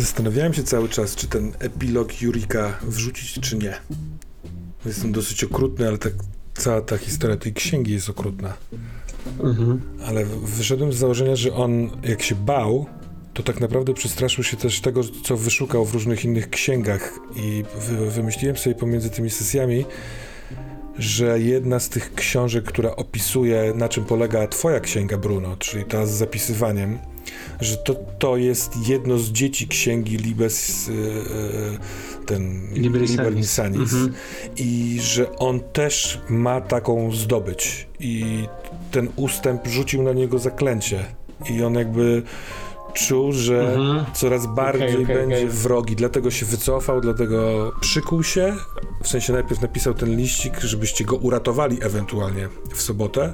Zastanawiałem się cały czas, czy ten epilog Jurika wrzucić, czy nie. Jestem dosyć okrutny, ale tak cała ta historia tej księgi jest okrutna. Mhm. Ale wyszedłem z założenia, że on jak się bał, to tak naprawdę przestraszył się też tego, co wyszukał w różnych innych księgach i wy, wymyśliłem sobie pomiędzy tymi sesjami, że jedna z tych książek, która opisuje, na czym polega twoja księga, Bruno, czyli ta z zapisywaniem, że to, to jest jedno z dzieci księgi Libes, yy, ten Libernisanis mhm. i że on też ma taką zdobyć i ten ustęp rzucił na niego zaklęcie. I on jakby czuł, że mhm. coraz bardziej okay, okay, będzie okay. wrogi, dlatego się wycofał, dlatego przykuł się, w sensie najpierw napisał ten liścik, żebyście go uratowali ewentualnie w sobotę,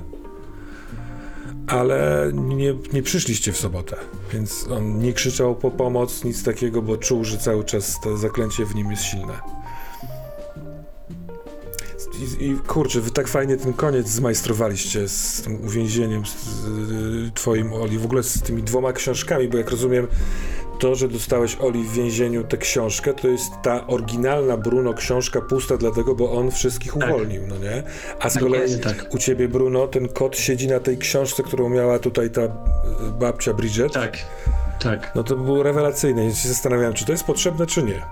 ale nie, nie przyszliście w sobotę, więc on nie krzyczał po pomoc, nic takiego, bo czuł, że cały czas to zaklęcie w nim jest silne. I, I, kurczę, wy tak fajnie ten koniec zmajstrowaliście z tym uwięzieniem z, z, twoim Oli, w ogóle z tymi dwoma książkami, bo jak rozumiem, to, że dostałeś Oli w więzieniu tę książkę, to jest ta oryginalna Bruno książka pusta dlatego, bo on wszystkich tak. uwolnił, no nie? A z tak kolei tak. u ciebie, Bruno, ten kot siedzi na tej książce, którą miała tutaj ta e, babcia Bridget. Tak, tak. No to było rewelacyjne i się zastanawiałem, czy to jest potrzebne, czy nie.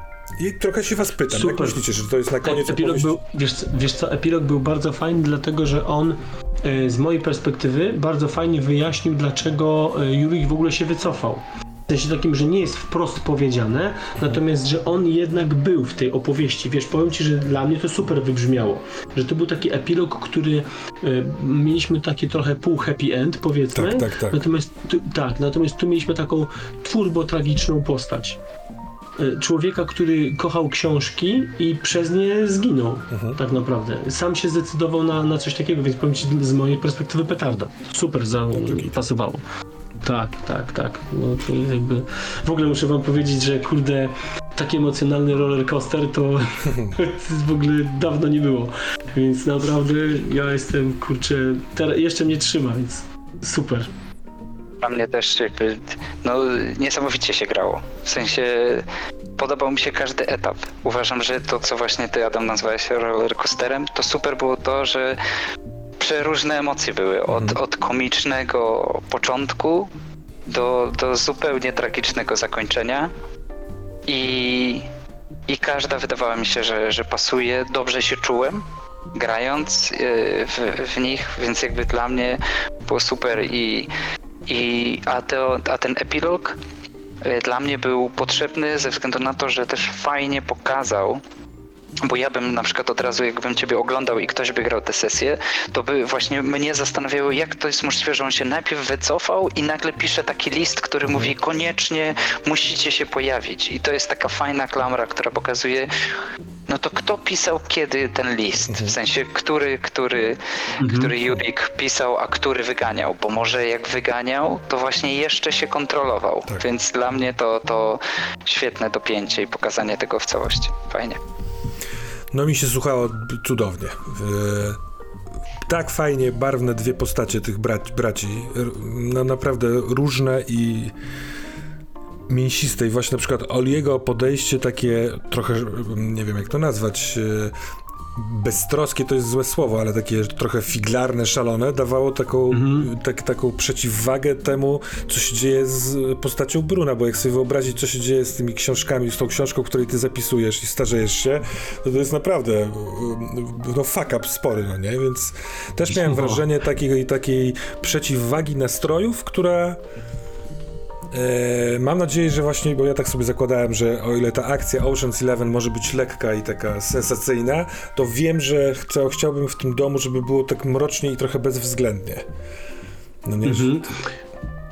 I trochę się was pytam, Super. jak myślicie, że to jest na koniec epilog był, wiesz, wiesz co, epilog był bardzo fajny, dlatego że on e, z mojej perspektywy bardzo fajnie wyjaśnił, dlaczego e, Jurik w ogóle się wycofał. W sensie takim, że nie jest wprost powiedziane, natomiast, że on jednak był w tej opowieści. Wiesz, powiem ci, że dla mnie to super wybrzmiało. Że to był taki epilog, który y, mieliśmy taki trochę pół happy end, powiedzmy. Tak, tak, tak. Natomiast, tu, tak, natomiast tu mieliśmy taką turbo tragiczną postać. Y, człowieka, który kochał książki i przez nie zginął, mhm. tak naprawdę. Sam się zdecydował na, na coś takiego, więc powiem ci z mojej perspektywy petarda. Super zapasowało. Tak, tak, tak. No to jakby... W ogóle muszę wam powiedzieć, że kurde, taki emocjonalny roller coaster to w ogóle dawno nie było. Więc naprawdę ja jestem, kurczę, teraz jeszcze mnie trzyma, więc super. Dla mnie też jakby, no niesamowicie się grało. W sensie podobał mi się każdy etap. Uważam, że to, co właśnie ty, Adam, nazwałeś roller coasterem, to super było to, że przeróżne emocje były. Od, mhm. od komicznego początku do, do zupełnie tragicznego zakończenia. I, I każda wydawała mi się, że, że pasuje. Dobrze się czułem grając y, w, w nich, więc jakby dla mnie było super i, i a, to, a ten epilog y, dla mnie był potrzebny ze względu na to, że też fajnie pokazał bo ja bym na przykład od razu, jakbym ciebie oglądał i ktoś by grał tę sesję, to by właśnie mnie zastanawiało, jak to jest możliwe, że on się najpierw wycofał i nagle pisze taki list, który mówi koniecznie musicie się pojawić. I to jest taka fajna klamra, która pokazuje, no to kto pisał kiedy ten list? W mhm. sensie, który, który, mhm. który Jurik pisał, a który wyganiał? Bo może jak wyganiał, to właśnie jeszcze się kontrolował. Tak. Więc dla mnie to, to świetne dopięcie i pokazanie tego w całości. Fajnie. No mi się słuchało cudownie. Tak fajnie, barwne dwie postacie tych braci, braci. No, naprawdę różne i mięsiste. I właśnie na przykład Oliego podejście takie trochę, nie wiem jak to nazwać, beztroskie to jest złe słowo, ale takie trochę figlarne, szalone, dawało taką, mhm. tak, taką przeciwwagę temu, co się dzieje z postacią Bruna, bo jak sobie wyobrazić, co się dzieje z tymi książkami, z tą książką, której ty zapisujesz i starzejesz się, to to jest naprawdę no fuck up spory, no nie? Więc też miałem wrażenie takiej, takiej przeciwwagi nastrojów, która mam nadzieję, że właśnie, bo ja tak sobie zakładałem, że o ile ta akcja Ocean's Eleven może być lekka i taka sensacyjna, to wiem, że chcę, chciałbym w tym domu, żeby było tak mrocznie i trochę bezwzględnie. No nie? Mhm.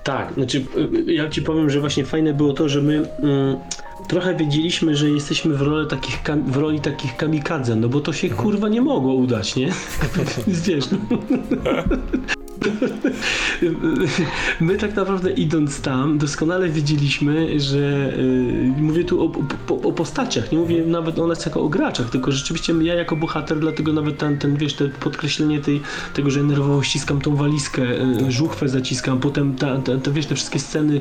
Tak, znaczy y, ja ci powiem, że właśnie fajne było to, że my mm, trochę wiedzieliśmy, że jesteśmy w roli takich, w roli takich kamikadze, no bo to się mhm. kurwa nie mogło udać, nie? Wiesz, no. My tak naprawdę idąc tam, doskonale wiedzieliśmy, że yy, mówię tu o, o, o, postaciach, nie mówię nawet o nas jako o graczach, tylko rzeczywiście ja jako bohater, dlatego nawet ten, ten wiesz, te podkreślenie tej, tego, że nerwowo ściskam tą walizkę, yy, żuchwę zaciskam, potem ta, ta, ta, wiesz, te wszystkie sceny,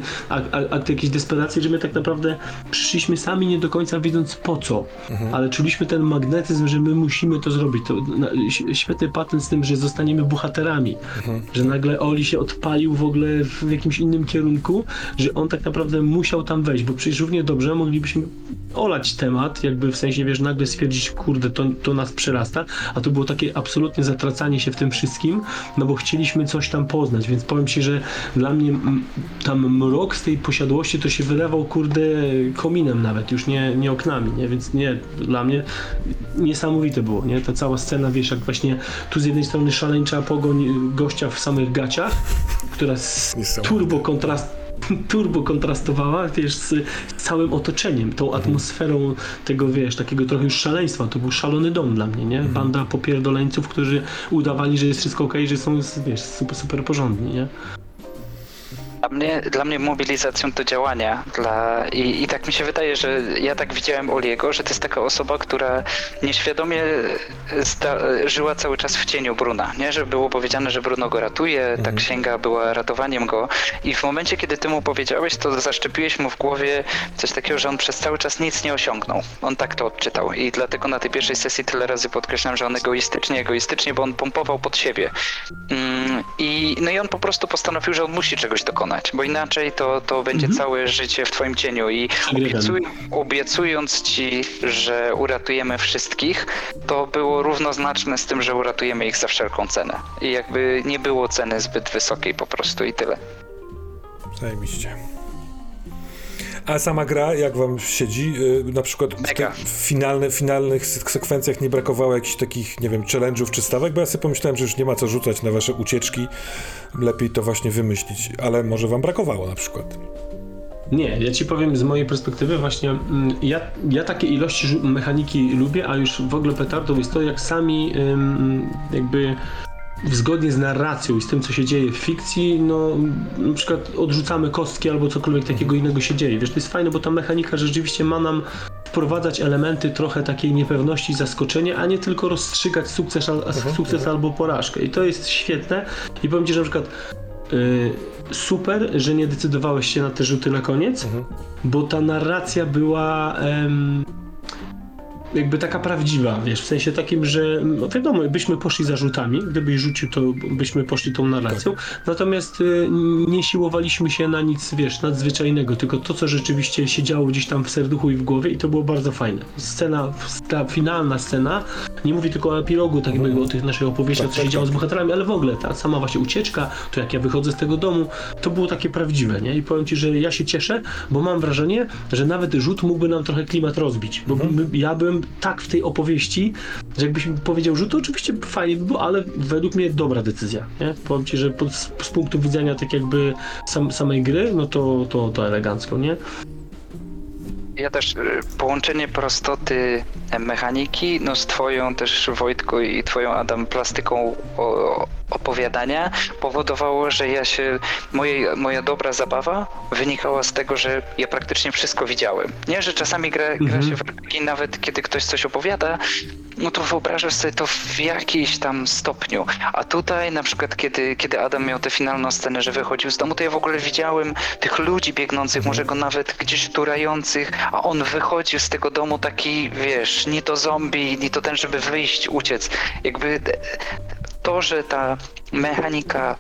akty jakiejś desperacji, że my tak naprawdę przyszliśmy sami nie do końca wiedząc po co, mhm. ale czuliśmy ten magnetyzm, że my musimy to zrobić. To, na, świetny patent z tym, że zostaniemy bohaterami, mhm. Że nagle Oli się odpalił w ogóle w jakimś innym kierunku, że on tak naprawdę musiał tam wejść, bo przecież równie dobrze moglibyśmy olać temat, jakby w sensie, wiesz, nagle stwierdzić, kurde, to, to nas przerasta, a to było takie absolutnie zatracanie się w tym wszystkim, no bo chcieliśmy coś tam poznać, więc powiem ci, że dla mnie tam mrok z tej posiadłości to się wylewał, kurde, kominem nawet, już nie, nie oknami, nie, więc nie, dla mnie niesamowite było, nie, ta cała scena, wiesz, jak właśnie tu z jednej strony szaleńcza pogoń gościa w samych gaciach, która z turbo kontrast turbo kontrastowała, wiesz, z całym otoczeniem, tą mhm. atmosferą tego, wiesz, takiego trochę już szaleństwa. To był szalony dom dla mnie, nie? Mhm. Banda popierdoleńców, którzy udawali, że jest wszystko okej, okay, że są, wiesz, super, super porządni, nie? Dla mnie, dla mnie mobilizacją do działania dla, i, i tak mi się wydaje, że ja tak widziałem Oliego, że to jest taka osoba, która nieświadomie sta, żyła cały czas w cieniu Bruna, nie? Że było powiedziane, że Bruno go ratuje, ta mhm. księga była ratowaniem go i w momencie, kiedy ty mu powiedziałeś, to zaszczepiłeś mu w głowie coś takiego, że on przez cały czas nic nie osiągnął. On tak to odczytał i dlatego na tej pierwszej sesji tyle razy podkreślam, że on egoistycznie, egoistycznie, bo on pompował pod siebie. Mm, I, no i on po prostu postanowił, że on musi czegoś dokonać bo inaczej to, to będzie mhm. całe życie w twoim cieniu i obiecuj, obiecując ci, że uratujemy wszystkich, to było równoznaczne z tym, że uratujemy ich za wszelką cenę. I jakby nie było ceny zbyt wysokiej po prostu i tyle. Zajebiście. A sama gra, jak wam siedzi? Y, na przykład w tych finalne, finalnych sekwencjach nie brakowało jakichś takich, nie wiem, challenge'ów czy stawek, bo ja sobie pomyślałem, że już nie ma co rzucać na wasze ucieczki. Lepiej to właśnie wymyślić, ale może wam brakowało na przykład. Nie, ja ci powiem z mojej perspektywy właśnie, mm, ja, ja takie ilości mechaniki lubię, a już w ogóle petardą jest to, jak sami jakby zgodnie z narracją i z tym, co się dzieje w fikcji, no na przykład odrzucamy kostki albo cokolwiek takiego innego się dzieje. Wiesz, to jest fajne, bo ta mechanika rzeczywiście ma nam wprowadzać elementy trochę takiej niepewności, zaskoczenia, a nie tylko rozstrzygać sukces, mhm, sukces albo porażkę. I to jest świetne. I powiem Ci, że na przykład yy, super, że nie decydowałeś się na te rzuty na koniec, mhm. bo ta narracja była... Yy, jakby taka prawdziwa, wiesz, w sensie takim, że no wiadomo, byśmy poszli zarzutami, gdybyś rzucił, to byśmy poszli tą narracją, tak. natomiast y, nie siłowaliśmy się na nic, wiesz, nadzwyczajnego, tylko to, co rzeczywiście się działo gdzieś tam w serduchu i w głowie i to było bardzo fajne. Scena, ta finalna scena, nie mówię tylko o epilogu, tak jakby o tych naszych opowieściach, co się działo z bohaterami, ale w ogóle ta sama właśnie ucieczka, to jak ja wychodzę z tego domu, to było takie prawdziwe, nie? I powiem Ci, że ja się cieszę, bo mam wrażenie, że nawet rzut mógłby nam trochę klimat rozbić, bo mhm. ja tak w tej opowieści, że jakbyś powiedział, że to oczywiście fajnie by było, ale według mnie dobra decyzja, nie? Powiem ci, że z, z punktu widzenia tak jakby sam, samej gry, no to, to, to elegancko, nie? Ja też y, połączenie prostoty mechaniki, no z twoją też Wojtku i twoją Adam plastyką opowiadania powodowało, że ja się, moje, moja dobra zabawa wynikała z tego, że ja praktycznie wszystko widziałem. Nie, że czasami gra, gra mhm. się w RPG nawet kiedy ktoś coś opowiada, no to wyobrażasz sobie to w jakimś tam stopniu. A tutaj na przykład, kiedy, kiedy Adam miał tę finalną scenę, że wychodził z domu, to ja w ogóle widziałem tych ludzi biegnących, może go nawet gdzieś turających, a on wychodził z tego domu taki, wiesz, nie to zombie, nie to ten, żeby wyjść, uciec. Jakby to, że ta mechanika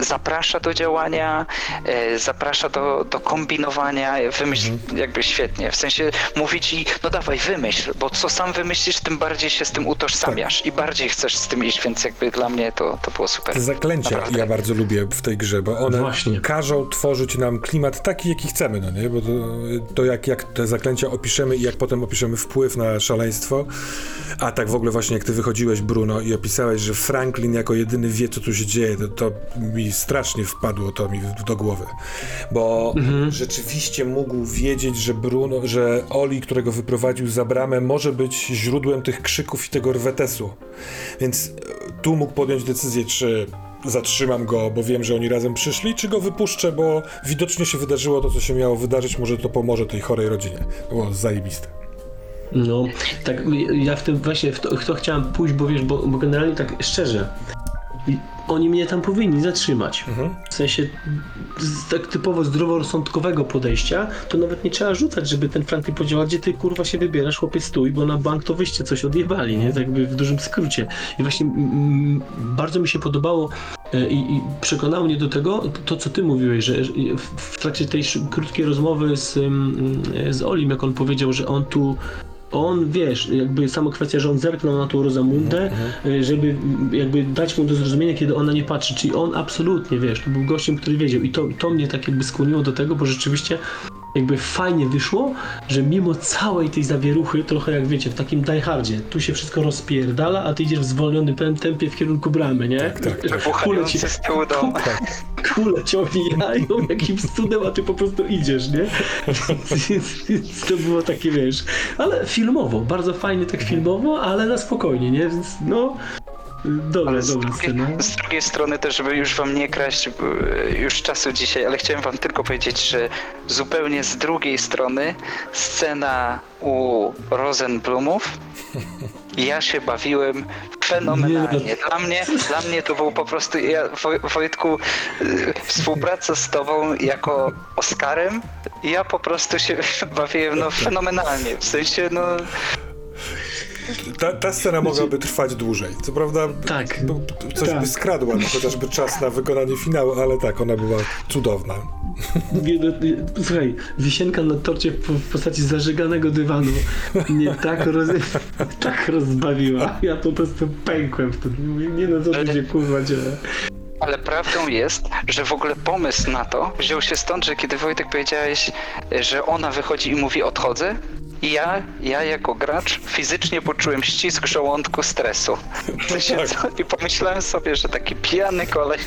zaprasza do działania, e, zaprasza do, do kombinowania, wymyśl mhm. jakby świetnie. W sensie mówi ci, no dawaj, wymyśl, bo co sam wymyślisz, tym bardziej się z tym utożsamiasz tak. i bardziej chcesz z tym iść, więc jakby dla mnie to, to było super. Te zaklęcia Naprawdę. ja bardzo lubię w tej grze, bo one Właśnie. każą tworzyć nam klimat taki, jaki chcemy, no nie? Bo to, to jak, jak te zaklęcia opiszemy i jak potem opiszemy wpływ na szaleństwo, a tak w ogóle właśnie jak ty wychodziłeś, Bruno, i opisałeś, że Franklin jako jedyny wie, co tu się dzieje, to, to mi strasznie wpadło to mi do głowy, bo mhm. rzeczywiście mógł wiedzieć, że Bruno, że Oli, którego wyprowadził za bramę, może być źródłem tych krzyków i tego rwetesu. Więc e, tu mógł podjąć decyzję, czy zatrzymam go, bo wiem, że oni razem przyszli, czy go wypuszczę, bo widocznie się wydarzyło to, co się miało wydarzyć, może to pomoże tej chorej rodzinie. Było zajebiste. No, tak, ja w tym właśnie w to, w to chciałem pójść, bo wiesz, bo, bo generalnie tak szczerze, i oni mnie tam powinni zatrzymać. W sensie z tak typowo zdroworozsądkowego podejścia, to nawet nie trzeba rzucać, żeby ten Franklin powiedział, gdzie ty kurwa się wybierasz, chłopie stój, bo na bank to wyście coś odjebali, nie? Tak jakby w dużym skrócie. I właśnie mm, bardzo mi się podobało e, i, i przekonało mnie do tego, to co ty mówiłeś, że w, w trakcie tej krótkiej rozmowy z, mm, z Olim, jak on powiedział, że on tu on, wiesz, jakby sama kwestia, że on zerknął na tą Rozamundę, y, żeby mm, jakby dać mu do zrozumienia, kiedy ona nie patrzy, czyli on absolutnie, wiesz, to był gościem, który wiedział. I to, to mnie tak jakby skłoniło do tego, bo rzeczywiście jakby fajnie wyszło, że mimo całej tej zawieruchy, trochę jak wiecie, w takim diehardzie, tu się wszystko rozpierdala, a ty idziesz w zwolnionym tempie w kierunku bramy, nie? Tak, tak, tak. Kule, ci, z tyłu kule cię omijają jakimś cudem, a ty po prostu idziesz, nie? Więc- więc to było takie, wiesz, ale filmowo, bardzo fajnie tak filmowo, ale na spokojnie, nie? Więc no, dobra, Ale z dobra drugiej, scena. z drugiej strony też, żeby już wam nie kraść e, już czasu dzisiaj, ale chciałem wam tylko powiedzieć, że zupełnie z drugiej strony scena u Rosenblumów ja się bawiłem fenomenalnie. Dla mnie, dla mnie to był po prostu, ja, Woj- Wojtku, y, współpraca z tobą jako Oskarem, ja po prostu się bawiłem no, fenomenalnie. W sensie, no, Ta, ta scena mogłaby trwać dłużej. Co prawda, Tak. b- coś Tak. by skradła, no, chociażby czas na wykonanie finału, ale tak, ona była cudowna. No, nie, Słuchaj, wisienka na torcie w, postaci zażyganego dywanu mnie tak, roz, tak rozbawiła. Ja po prostu pękłem wtedy. Nie no, co tu się kurwa dzieje? Ale prawdą jest, że w ogóle pomysł na to wziął się stąd, że kiedy Wojtek powiedziałeś, że ona wychodzi i mówi odchodzę, ja, ja jako gracz fizycznie poczułem ścisk żołądku stresu. Sensie, tak. I pomyślałem sobie, że taki pijany koleś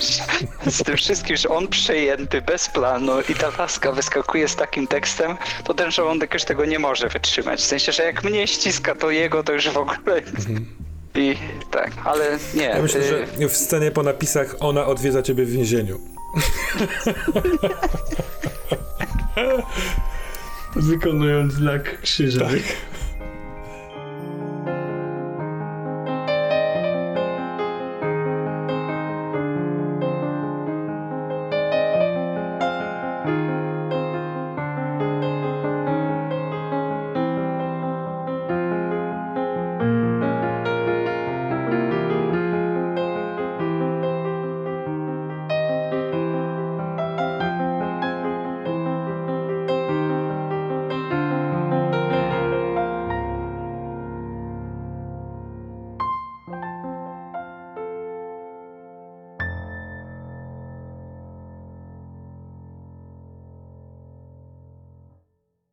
z tym wszystkim, że on przejęty, bez planu i ta laska wyskakuje z takim tekstem, to ten żołądek już tego nie może wytrzymać. W sensie, że jak mnie ściska, to jego to już w ogóle... I tak, ale nie. Ja myślę, y, że w scenie po napisach ona odwiedza ciebie w więzieniu. Wykonując znak krzyża.